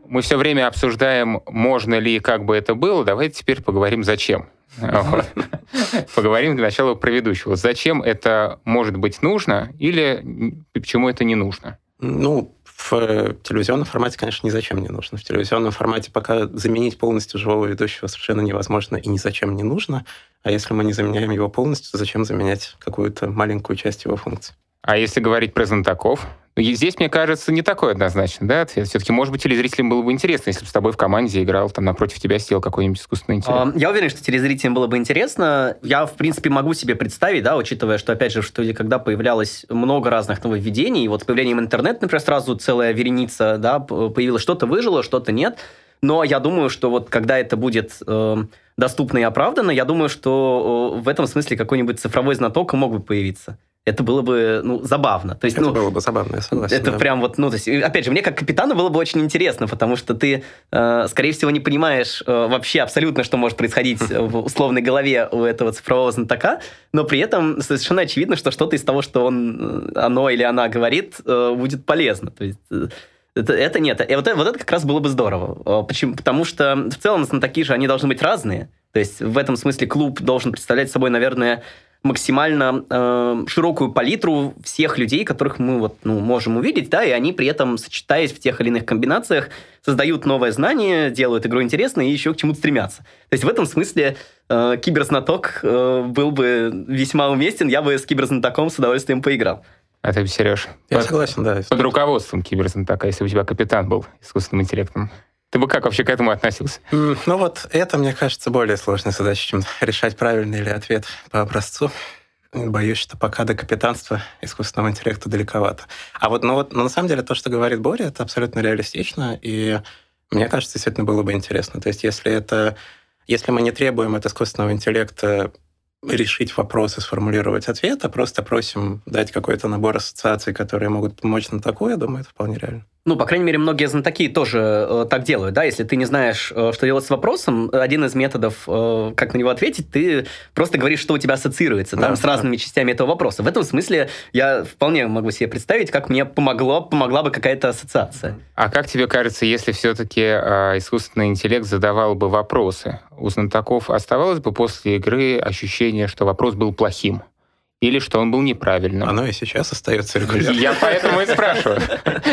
Мы все время обсуждаем, можно ли и как бы это было. Давайте теперь поговорим, зачем. Поговорим для начала про ведущего. Зачем это может быть нужно или почему это не нужно? Ну, в телевизионном формате, конечно, ни зачем не нужно. В телевизионном формате пока заменить полностью живого ведущего совершенно невозможно и ни зачем не нужно. А если мы не заменяем его полностью, зачем заменять какую-то маленькую часть его функций? А если говорить про знатоков, и здесь, мне кажется, не такой однозначный да, ответ. Все-таки, может быть, телезрителям было бы интересно, если бы с тобой в команде играл, там, напротив тебя сидел какой-нибудь искусственный интеллект. Я уверен, что телезрителям было бы интересно. Я, в принципе, могу себе представить, да, учитывая, что, опять же, что когда появлялось много разных нововведений, вот с появлением интернета, например, сразу целая вереница, да, появилось что-то выжило, что-то нет. Но я думаю, что вот когда это будет э, доступно и оправдано, я думаю, что э, в этом смысле какой-нибудь цифровой знаток мог бы появиться это было бы, ну, забавно. То есть, это ну, было бы забавно, я согласен. Это да. прям вот, ну, то есть, опять же, мне как капитану было бы очень интересно, потому что ты, э, скорее всего, не понимаешь э, вообще абсолютно, что может происходить в условной голове у этого цифрового знатока, но при этом совершенно очевидно, что что-то из того, что он, э, оно или она говорит, э, будет полезно. То есть, э, это, это нет. И вот, это, вот это как раз было бы здорово. Э, почему? Потому что в целом знатоки же, они должны быть разные. То есть в этом смысле клуб должен представлять собой, наверное, максимально э, широкую палитру всех людей, которых мы вот, ну, можем увидеть, да, и они при этом, сочетаясь в тех или иных комбинациях, создают новое знание, делают игру интересной и еще к чему-то стремятся. То есть в этом смысле э, киберзнаток э, был бы весьма уместен, я бы с киберзнатоком с удовольствием поиграл. А ты, Сереж? Я под, согласен, да. Под руководством киберзнатока, если у тебя капитан был искусственным интеллектом. Ты бы как вообще к этому относился? Ну вот это, мне кажется, более сложная задача, чем решать правильный ли ответ по образцу. Боюсь, что пока до капитанства искусственного интеллекта далековато. А вот, ну вот, но на самом деле то, что говорит Боря, это абсолютно реалистично, и мне кажется, действительно было бы интересно. То есть если это, если мы не требуем от искусственного интеллекта решить вопрос и сформулировать ответ, а просто просим дать какой-то набор ассоциаций, которые могут помочь на такое, я думаю, это вполне реально. Ну, по крайней мере, многие знатоки тоже э, так делают, да, если ты не знаешь, э, что делать с вопросом, один из методов, э, как на него ответить, ты просто говоришь, что у тебя ассоциируется да, там, с разными частями этого вопроса. В этом смысле я вполне могу себе представить, как мне помогло, помогла бы какая-то ассоциация. А как тебе кажется, если все-таки э, искусственный интеллект задавал бы вопросы, у знатоков оставалось бы после игры ощущение, что вопрос был плохим? Или что он был неправильным. Оно и сейчас остается регулярно. Я поэтому и спрашиваю.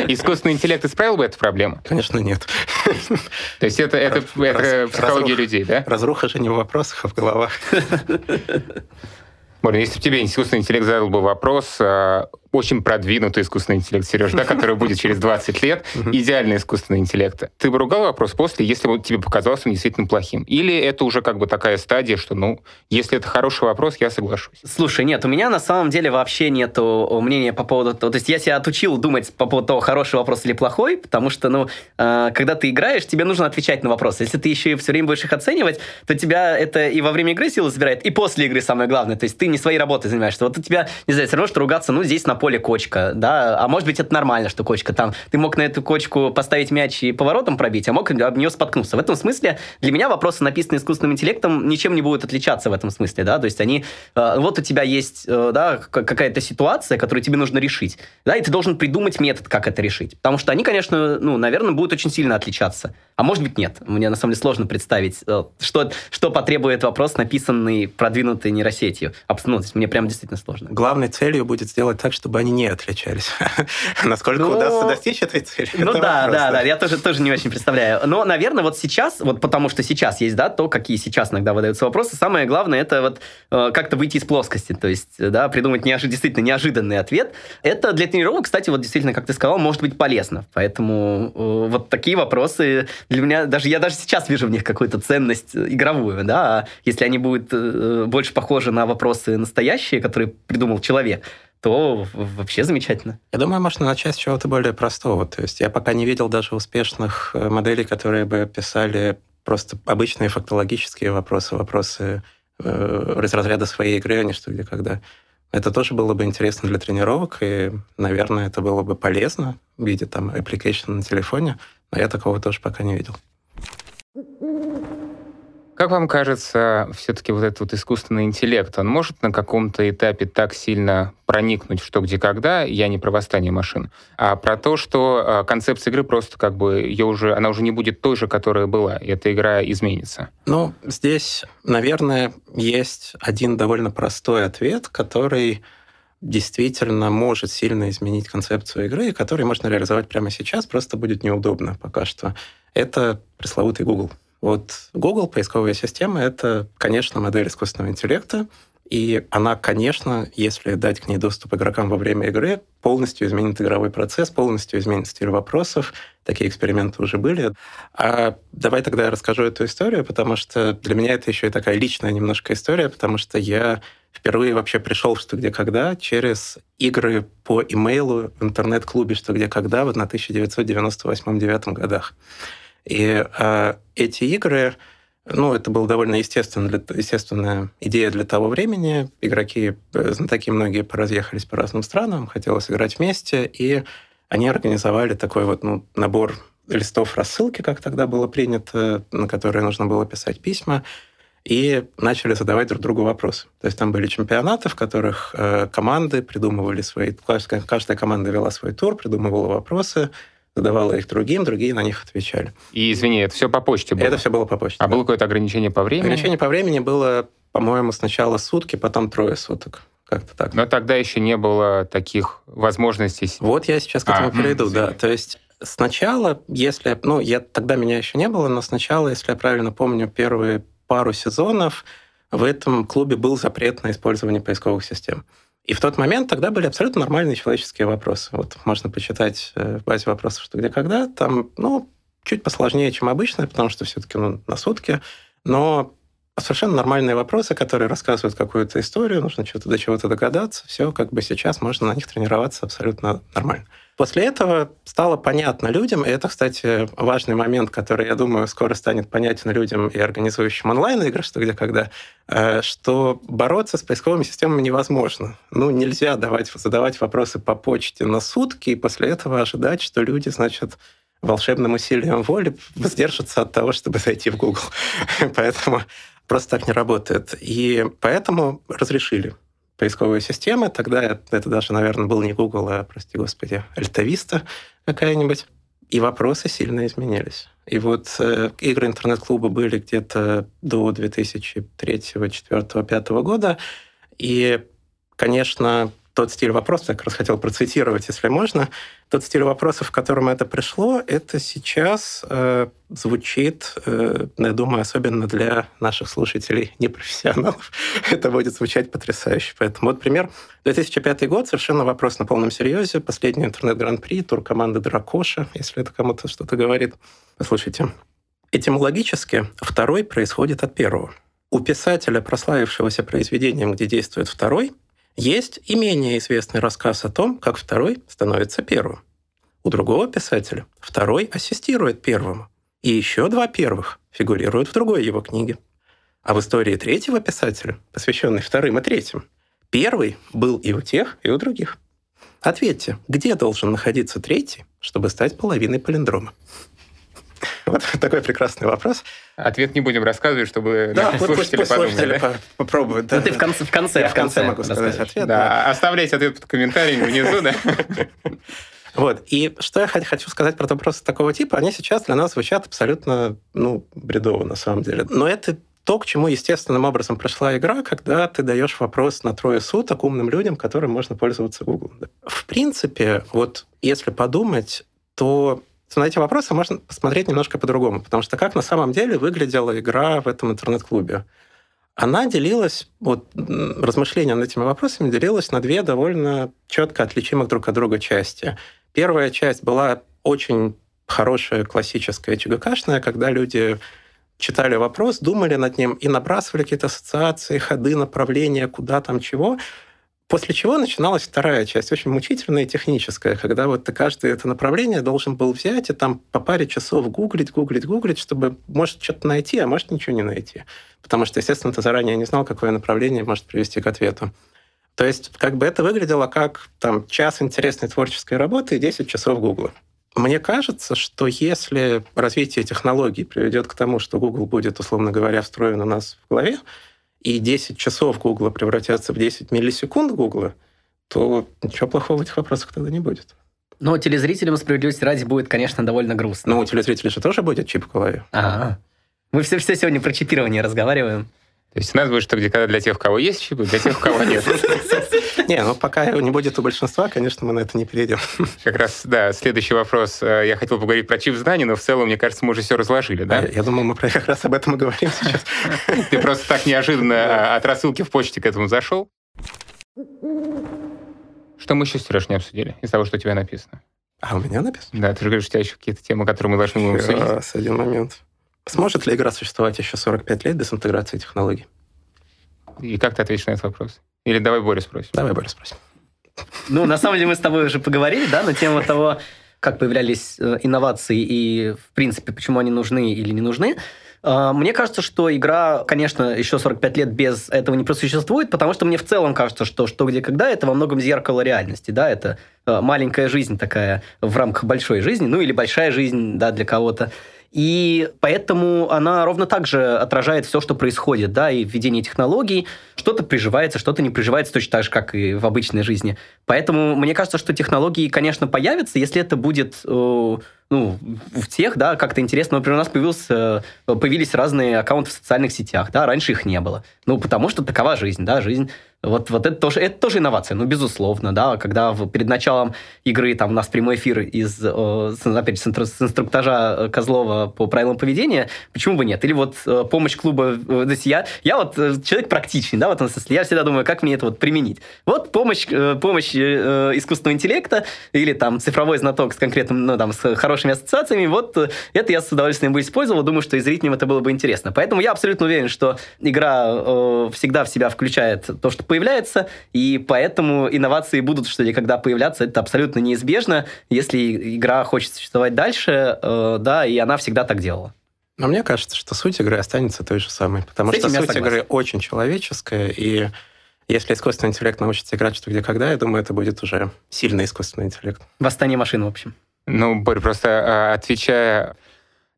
Искусственный интеллект исправил бы эту проблему? Конечно, нет. То есть это, это, это психология людей, да? Разруха же не в вопросах, а в головах. Боря, если бы тебе искусственный интеллект задал бы вопрос, а, очень продвинутый искусственный интеллект, Сереж, да, который будет через 20 лет, идеальный искусственный интеллект. Ты бы ругал вопрос после, если бы тебе показалось он действительно плохим? Или это уже как бы такая стадия, что, ну, если это хороший вопрос, я соглашусь? Слушай, нет, у меня на самом деле вообще нету мнения по поводу того, то есть я себя отучил думать по поводу того, хороший вопрос или плохой, потому что, ну, э, когда ты играешь, тебе нужно отвечать на вопросы. Если ты еще и все время будешь их оценивать, то тебя это и во время игры силы забирает, и после игры самое главное. То есть ты не своей работой занимаешься. Вот у тебя, не знаю, все равно, что ругаться, ну, здесь на поле кочка, да, а может быть это нормально, что кочка там. Ты мог на эту кочку поставить мяч и поворотом пробить, а мог об нее споткнуться. В этом смысле для меня вопросы, написанные искусственным интеллектом, ничем не будут отличаться в этом смысле, да, то есть они, э, вот у тебя есть, э, да, какая-то ситуация, которую тебе нужно решить, да, и ты должен придумать метод, как это решить, потому что они, конечно, ну, наверное, будут очень сильно отличаться, а может быть нет. Мне на самом деле сложно представить, э, что, что потребует вопрос, написанный продвинутой нейросетью. Ну, мне прям действительно сложно. Главной целью будет сделать так, чтобы они не отличались. Насколько ну, удастся достичь этой цели? Ну да, да, да, я тоже, тоже не очень представляю. Но, наверное, вот сейчас, вот потому что сейчас есть, да, то, какие сейчас иногда выдаются вопросы, самое главное это вот э, как-то выйти из плоскости, то есть, да, придумать неожи- действительно неожиданный ответ. Это для тренировок, кстати, вот действительно, как ты сказал, может быть полезно. Поэтому э, вот такие вопросы для меня, даже я даже сейчас вижу в них какую-то ценность игровую, да, а если они будут э, больше похожи на вопросы настоящие, которые придумал человек, то вообще замечательно. Я думаю, можно начать с чего-то более простого. То есть я пока не видел даже успешных э, моделей, которые бы писали просто обычные фактологические вопросы, вопросы э, из разряда своей игры, а не что где когда. Это тоже было бы интересно для тренировок, и, наверное, это было бы полезно в виде там application на телефоне, но я такого тоже пока не видел. Как вам кажется, все-таки вот этот вот искусственный интеллект, он может на каком-то этапе так сильно проникнуть что, где, когда, я не про восстание машин, а про то, что а, концепция игры просто как бы, ее уже, она уже не будет той же, которая была, и эта игра изменится? Ну, здесь, наверное, есть один довольно простой ответ, который действительно может сильно изменить концепцию игры, и который можно реализовать прямо сейчас, просто будет неудобно пока что. Это пресловутый Google. Вот Google, поисковая система, это, конечно, модель искусственного интеллекта, и она, конечно, если дать к ней доступ игрокам во время игры, полностью изменит игровой процесс, полностью изменит стиль вопросов. Такие эксперименты уже были. А давай тогда я расскажу эту историю, потому что для меня это еще и такая личная немножко история, потому что я впервые вообще пришел в «Что, где, когда» через игры по имейлу в интернет-клубе «Что, где, когда» в 1998-1999 годах. И э, эти игры, ну, это была довольно естественно для, естественная идея для того времени. Игроки, э, знатоки многие поразъехались по разным странам, хотелось играть вместе, и они организовали такой вот ну, набор листов рассылки, как тогда было принято, на которые нужно было писать письма, и начали задавать друг другу вопросы. То есть там были чемпионаты, в которых э, команды придумывали свои... Каждая команда вела свой тур, придумывала вопросы, задавала их другим, другие на них отвечали. И, извини, это все по почте было? Это все было по почте. А да. было какое-то ограничение по времени? Ограничение по времени было, по-моему, сначала сутки, потом трое суток. Как-то так. Но тогда еще не было таких возможностей. Вот я сейчас к этому а, перейду, да. То есть сначала, если... Ну, я, тогда меня еще не было, но сначала, если я правильно помню, первые пару сезонов в этом клубе был запрет на использование поисковых систем. И в тот момент тогда были абсолютно нормальные человеческие вопросы. Вот можно почитать э, в базе вопросов, что где когда. Там, ну, чуть посложнее, чем обычно, потому что все-таки ну, на сутки. Но совершенно нормальные вопросы, которые рассказывают какую-то историю, нужно что-то до чего-то догадаться. Все, как бы сейчас можно на них тренироваться абсолютно нормально. После этого стало понятно людям, и это, кстати, важный момент, который, я думаю, скоро станет понятен людям и организующим онлайн-игры, что где когда, э, что бороться с поисковыми системами невозможно. Ну, нельзя давать, задавать вопросы по почте на сутки, и после этого ожидать, что люди, значит, волшебным усилием воли воздержатся от того, чтобы зайти в Google. Поэтому просто так не работает. И поэтому разрешили поисковые системы. Тогда это даже, наверное, был не Google, а, прости господи, Альтависта какая-нибудь. И вопросы сильно изменились. И вот э, игры интернет-клуба были где-то до 2003, 2004, 2005 года. И, конечно, тот стиль вопросов, я как раз хотел процитировать, если можно, тот стиль вопросов, в котором это пришло, это сейчас э, звучит, э, я думаю, особенно для наших слушателей непрофессионалов, это будет звучать потрясающе. Поэтому вот пример. 2005 год, совершенно вопрос на полном серьезе. Последний интернет-гран-при, тур команды Дракоша, если это кому-то что-то говорит. Послушайте. Этимологически второй происходит от первого. У писателя, прославившегося произведением, где действует второй, есть и менее известный рассказ о том, как второй становится первым. У другого писателя второй ассистирует первому, и еще два первых фигурируют в другой его книге. А в истории третьего писателя, посвященной вторым и третьим, первый был и у тех, и у других. Ответьте, где должен находиться третий, чтобы стать половиной палиндрома? Вот такой прекрасный вопрос. Ответ не будем рассказывать, чтобы да, наши слушатели пусть, подумали. Слушатели да? попробуют. Да. Ну, ты в конце, в конце, Я в конце, конце могу сказать ответ. Да, да. оставляйте ответ под комментариями внизу, да. Вот. И что я хочу сказать про вопросы такого типа, они сейчас для нас звучат абсолютно ну, бредово на самом деле. Но это то, к чему естественным образом пришла игра, когда ты даешь вопрос на трое суток умным людям, которым можно пользоваться Google. В принципе, вот если подумать, то на эти вопросы можно посмотреть немножко по-другому, потому что как на самом деле выглядела игра в этом интернет-клубе? Она делилась, вот размышления над этими вопросами делилась на две довольно четко отличимых друг от друга части. Первая часть была очень хорошая, классическая, ЧГКшная, когда люди читали вопрос, думали над ним и набрасывали какие-то ассоциации, ходы, направления, куда там чего, После чего начиналась вторая часть, очень мучительная и техническая, когда вот ты каждое это направление должен был взять и там по паре часов гуглить, гуглить, гуглить, чтобы, может, что-то найти, а может, ничего не найти. Потому что, естественно, ты заранее не знал, какое направление может привести к ответу. То есть, как бы это выглядело как там час интересной творческой работы и 10 часов Гугла. Мне кажется, что если развитие технологий приведет к тому, что Google будет, условно говоря, встроен у нас в голове, и 10 часов Гугла превратятся в 10 миллисекунд Гугла, то ничего плохого в этих вопросах тогда не будет. Но телезрителям справедливости ради будет, конечно, довольно грустно. Но у телезрителей же тоже будет чип в голове. Ага. Мы все, все сегодня про чипирование разговариваем. То есть у нас будет что где для тех, у кого есть чипы, для тех, у кого нет. Не, ну пока не будет у большинства, конечно, мы на это не перейдем. Как раз, да, следующий вопрос. Э, я хотел поговорить про чип знаний, но в целом, мне кажется, мы уже все разложили, да? Я думаю, мы как раз об этом и говорим сейчас. Ты просто так неожиданно от рассылки в почте к этому зашел. Что мы еще, Сереж, не обсудили из того, что у тебя написано? А у меня написано? Да, ты же говоришь, у тебя еще какие-то темы, которые мы должны будем обсудить. один момент. Сможет ли игра существовать еще 45 лет без интеграции технологий? И как ты ответишь на этот вопрос? Или давай Боря спросим? Давай Боря спросим. Ну, на самом деле мы с тобой уже поговорили, да, на тему того, как появлялись э, инновации и, в принципе, почему они нужны или не нужны. А, мне кажется, что игра, конечно, еще 45 лет без этого не просуществует, потому что мне в целом кажется, что «Что, где, когда» — это во многом зеркало реальности, да, это э, маленькая жизнь такая в рамках большой жизни, ну или большая жизнь, да, для кого-то. И поэтому она ровно так же отражает все, что происходит, да, и введение технологий. Что-то приживается, что-то не приживается точно так же, как и в обычной жизни. Поэтому мне кажется, что технологии, конечно, появятся, если это будет э, ну, в тех, да, как-то интересно. Например, у нас появился, появились разные аккаунты в социальных сетях, да, раньше их не было. Ну, потому что такова жизнь, да, жизнь вот, вот это тоже, это тоже инновация, ну, безусловно, да, когда в, перед началом игры там у нас прямой эфир из, э, опять с, с инструктажа э, Козлова по правилам поведения, почему бы нет? Или вот э, помощь клуба, то есть я, я вот человек практичный, да, вот смысле, я всегда думаю, как мне это вот применить. Вот помощь, помощь искусственного интеллекта или там цифровой знаток с конкретным, ну, там, с хорошими ассоциациями, вот это я с удовольствием бы использовал, думаю, что и зрителям это было бы интересно. Поэтому я абсолютно уверен, что игра всегда в себя включает то, что появляется, и поэтому инновации будут что ли когда появляться, это абсолютно неизбежно, если игра хочет существовать дальше, э, да, и она всегда так делала. Но мне кажется, что суть игры останется той же самой, потому что суть игры очень человеческая, и если искусственный интеллект научится играть что где когда, я думаю, это будет уже сильный искусственный интеллект. Восстание машин, в общем. Ну, Борь, просто а, отвечая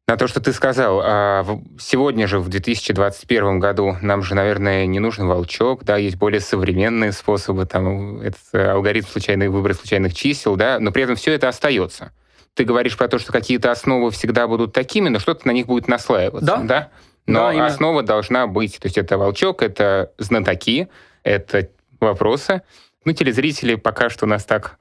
на то, что ты сказал. А, сегодня же, в 2021 году, нам же, наверное, не нужен волчок, да, есть более современные способы, там, этот э, алгоритм случайный выбор случайных чисел, да, но при этом все это остается. Ты говоришь про то, что какие-то основы всегда будут такими, но что-то на них будет наслаиваться, да? да? Но да, основа должна быть, то есть это волчок, это знатоки, это вопросы, Ну, телезрители пока что у нас так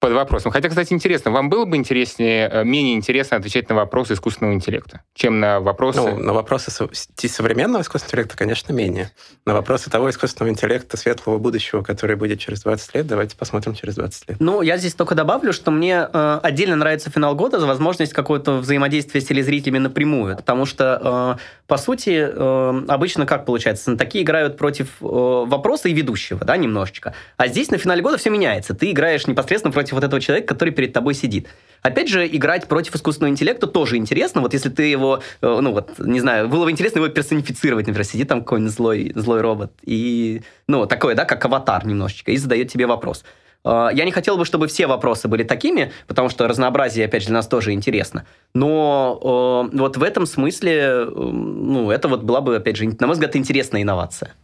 под вопросом. Хотя, кстати, интересно, вам было бы интереснее, э, менее интересно отвечать на вопросы искусственного интеллекта, чем на вопросы... Ну, на вопросы современного искусственного интеллекта, конечно, менее. На вопросы того искусственного интеллекта светлого будущего, который будет через 20 лет, давайте посмотрим через 20 лет. Ну, я здесь только добавлю, что мне э, отдельно нравится финал года за возможность какого-то взаимодействия с телезрителями напрямую, потому что, э, по сути, э, обычно как получается? Такие играют против э, вопроса и ведущего, да, немножечко. А здесь на финале года все меняется. Ты играешь непосредственно против против вот этого человека, который перед тобой сидит. Опять же, играть против искусственного интеллекта тоже интересно. Вот если ты его, э, ну вот, не знаю, было бы интересно его персонифицировать, например, сидит там какой-нибудь злой, злой робот, и, ну, такой, да, как аватар немножечко, и задает тебе вопрос. Э, я не хотел бы, чтобы все вопросы были такими, потому что разнообразие, опять же, для нас тоже интересно. Но э, вот в этом смысле, ну, это вот была бы, опять же, на мой взгляд, интересная инновация.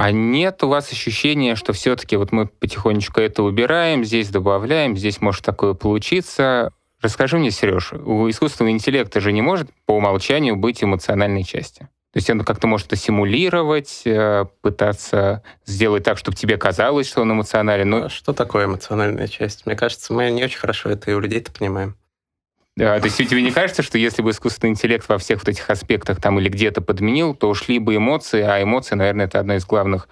А нет у вас ощущения, что все-таки вот мы потихонечку это убираем, здесь добавляем, здесь может такое получиться. Расскажи мне, Сереж, у искусственного интеллекта же не может по умолчанию быть эмоциональной части. То есть он как-то может это симулировать, э, пытаться сделать так, чтобы тебе казалось, что он эмоционален. Но... А что такое эмоциональная часть? Мне кажется, мы не очень хорошо это и у людей-то понимаем. Да, то есть тебе не кажется, что если бы искусственный интеллект во всех вот этих аспектах там или где-то подменил, то ушли бы эмоции, а эмоции, наверное, это одно из главных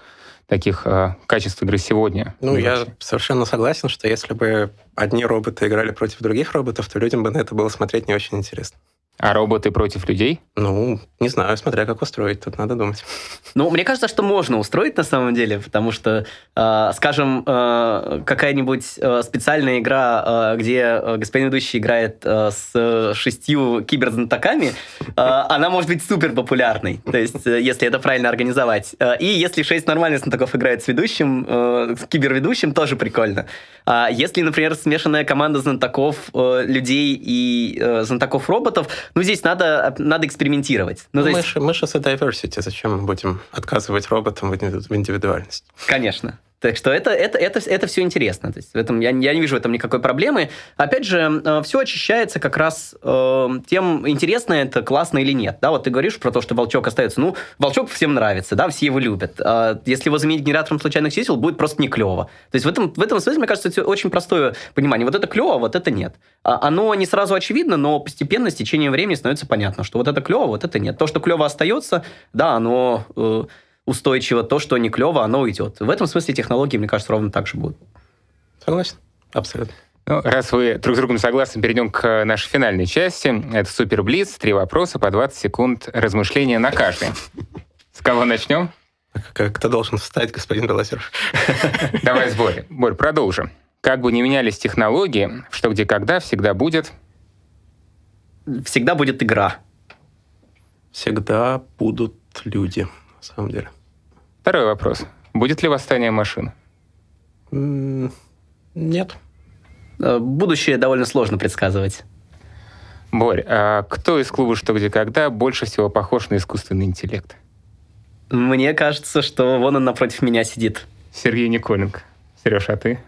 таких э, качеств игры сегодня. Ну, я вообще. совершенно согласен, что если бы одни роботы играли против других роботов, то людям бы на это было смотреть не очень интересно. А роботы против людей? Ну, не знаю, смотря как устроить, тут надо думать. Ну, мне кажется, что можно устроить на самом деле, потому что, э, скажем, э, какая-нибудь э, специальная игра, э, где господин ведущий играет э, с шестью киберзнатоками, э, она может быть супер популярной, то есть, э, если это правильно организовать. Э, и если шесть нормальных знатоков играет с ведущим, э, с киберведущим, тоже прикольно. А если, например, смешанная команда знатоков э, людей и э, знатоков роботов, ну, здесь надо, надо экспериментировать. Ну, ну, мы, есть... же, мы же за diversity, зачем мы будем отказывать роботам в индивидуальность? Конечно. Так что это, это, это, это все интересно. То есть в этом, я, я не вижу в этом никакой проблемы. Опять же, э, все очищается как раз э, тем, интересно это, классно или нет. Да, вот ты говоришь про то, что волчок остается. Ну, волчок всем нравится, да, все его любят. А если его заменить генератором случайных чисел, будет просто не клево. То есть в этом, в этом смысле, мне кажется, это очень простое понимание. Вот это клево, вот это нет. А оно не сразу очевидно, но постепенно, с течением времени становится понятно, что вот это клево, вот это нет. То, что клево остается, да, оно... Э, устойчиво, то, что не клево, оно уйдет. В этом смысле технологии, мне кажется, ровно так же будут. Согласен, абсолютно. Ну, раз вы друг с другом согласны, перейдем к нашей финальной части. Это Супер Блиц, три вопроса по 20 секунд размышления на каждый. С кого начнем? Кто должен встать, господин Белозеров? Давай с Борей. Борь, продолжим. Как бы ни менялись технологии, что где когда всегда будет... Всегда будет игра. Всегда будут люди самом деле. Второй вопрос. Будет ли восстание машин? Нет. Э, будущее довольно сложно предсказывать. Борь, а кто из клуба «Что, где, когда» больше всего похож на искусственный интеллект? Мне кажется, что вон он напротив меня сидит. Сергей Николенко. Сереж, а ты?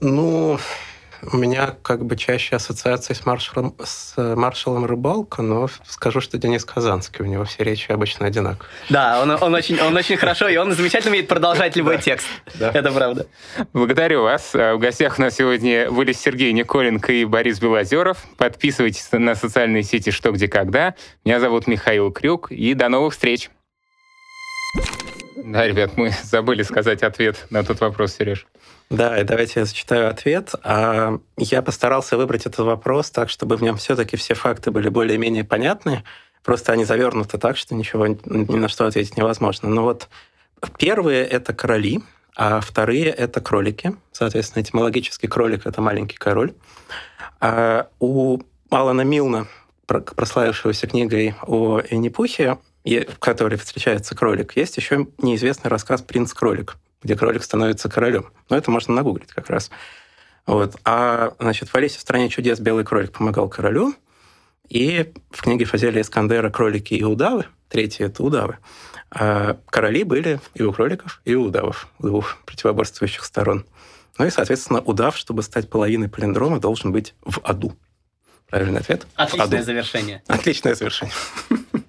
Ну, у меня как бы чаще ассоциации с маршалом, с маршалом Рыбалка, но скажу, что Денис Казанский, у него все речи обычно одинаковые. Да, он, он, очень, он очень хорошо, и он замечательно умеет продолжать любой текст. Это правда. Благодарю вас. В гостях у нас сегодня были Сергей Николенко и Борис Белозеров. Подписывайтесь на социальные сети «Что, где, когда». Меня зовут Михаил Крюк, и до новых встреч. Да, ребят, мы забыли сказать ответ на тот вопрос, Сереж. Да, и давайте я зачитаю ответ. А, я постарался выбрать этот вопрос так, чтобы в нем все-таки все факты были более-менее понятны. Просто они завернуты так, что ничего ни на что ответить невозможно. Но вот первые — это короли, а вторые — это кролики. Соответственно, этимологический кролик — это маленький король. А у Алана Милна, прославившегося книгой о Винни-Пухе, в которой встречается кролик, есть еще неизвестный рассказ «Принц-кролик», где кролик становится королем. Но это можно нагуглить как раз. Вот. А, значит, в «Алисе в стране чудес» белый кролик помогал королю, и в книге Фазеля Искандера «Кролики и удавы», третье — это удавы, а короли были и у кроликов, и у удавов, у двух противоборствующих сторон. Ну и, соответственно, удав, чтобы стать половиной палиндрома, должен быть в аду. Правильный ответ? Отличное завершение. Отличное завершение.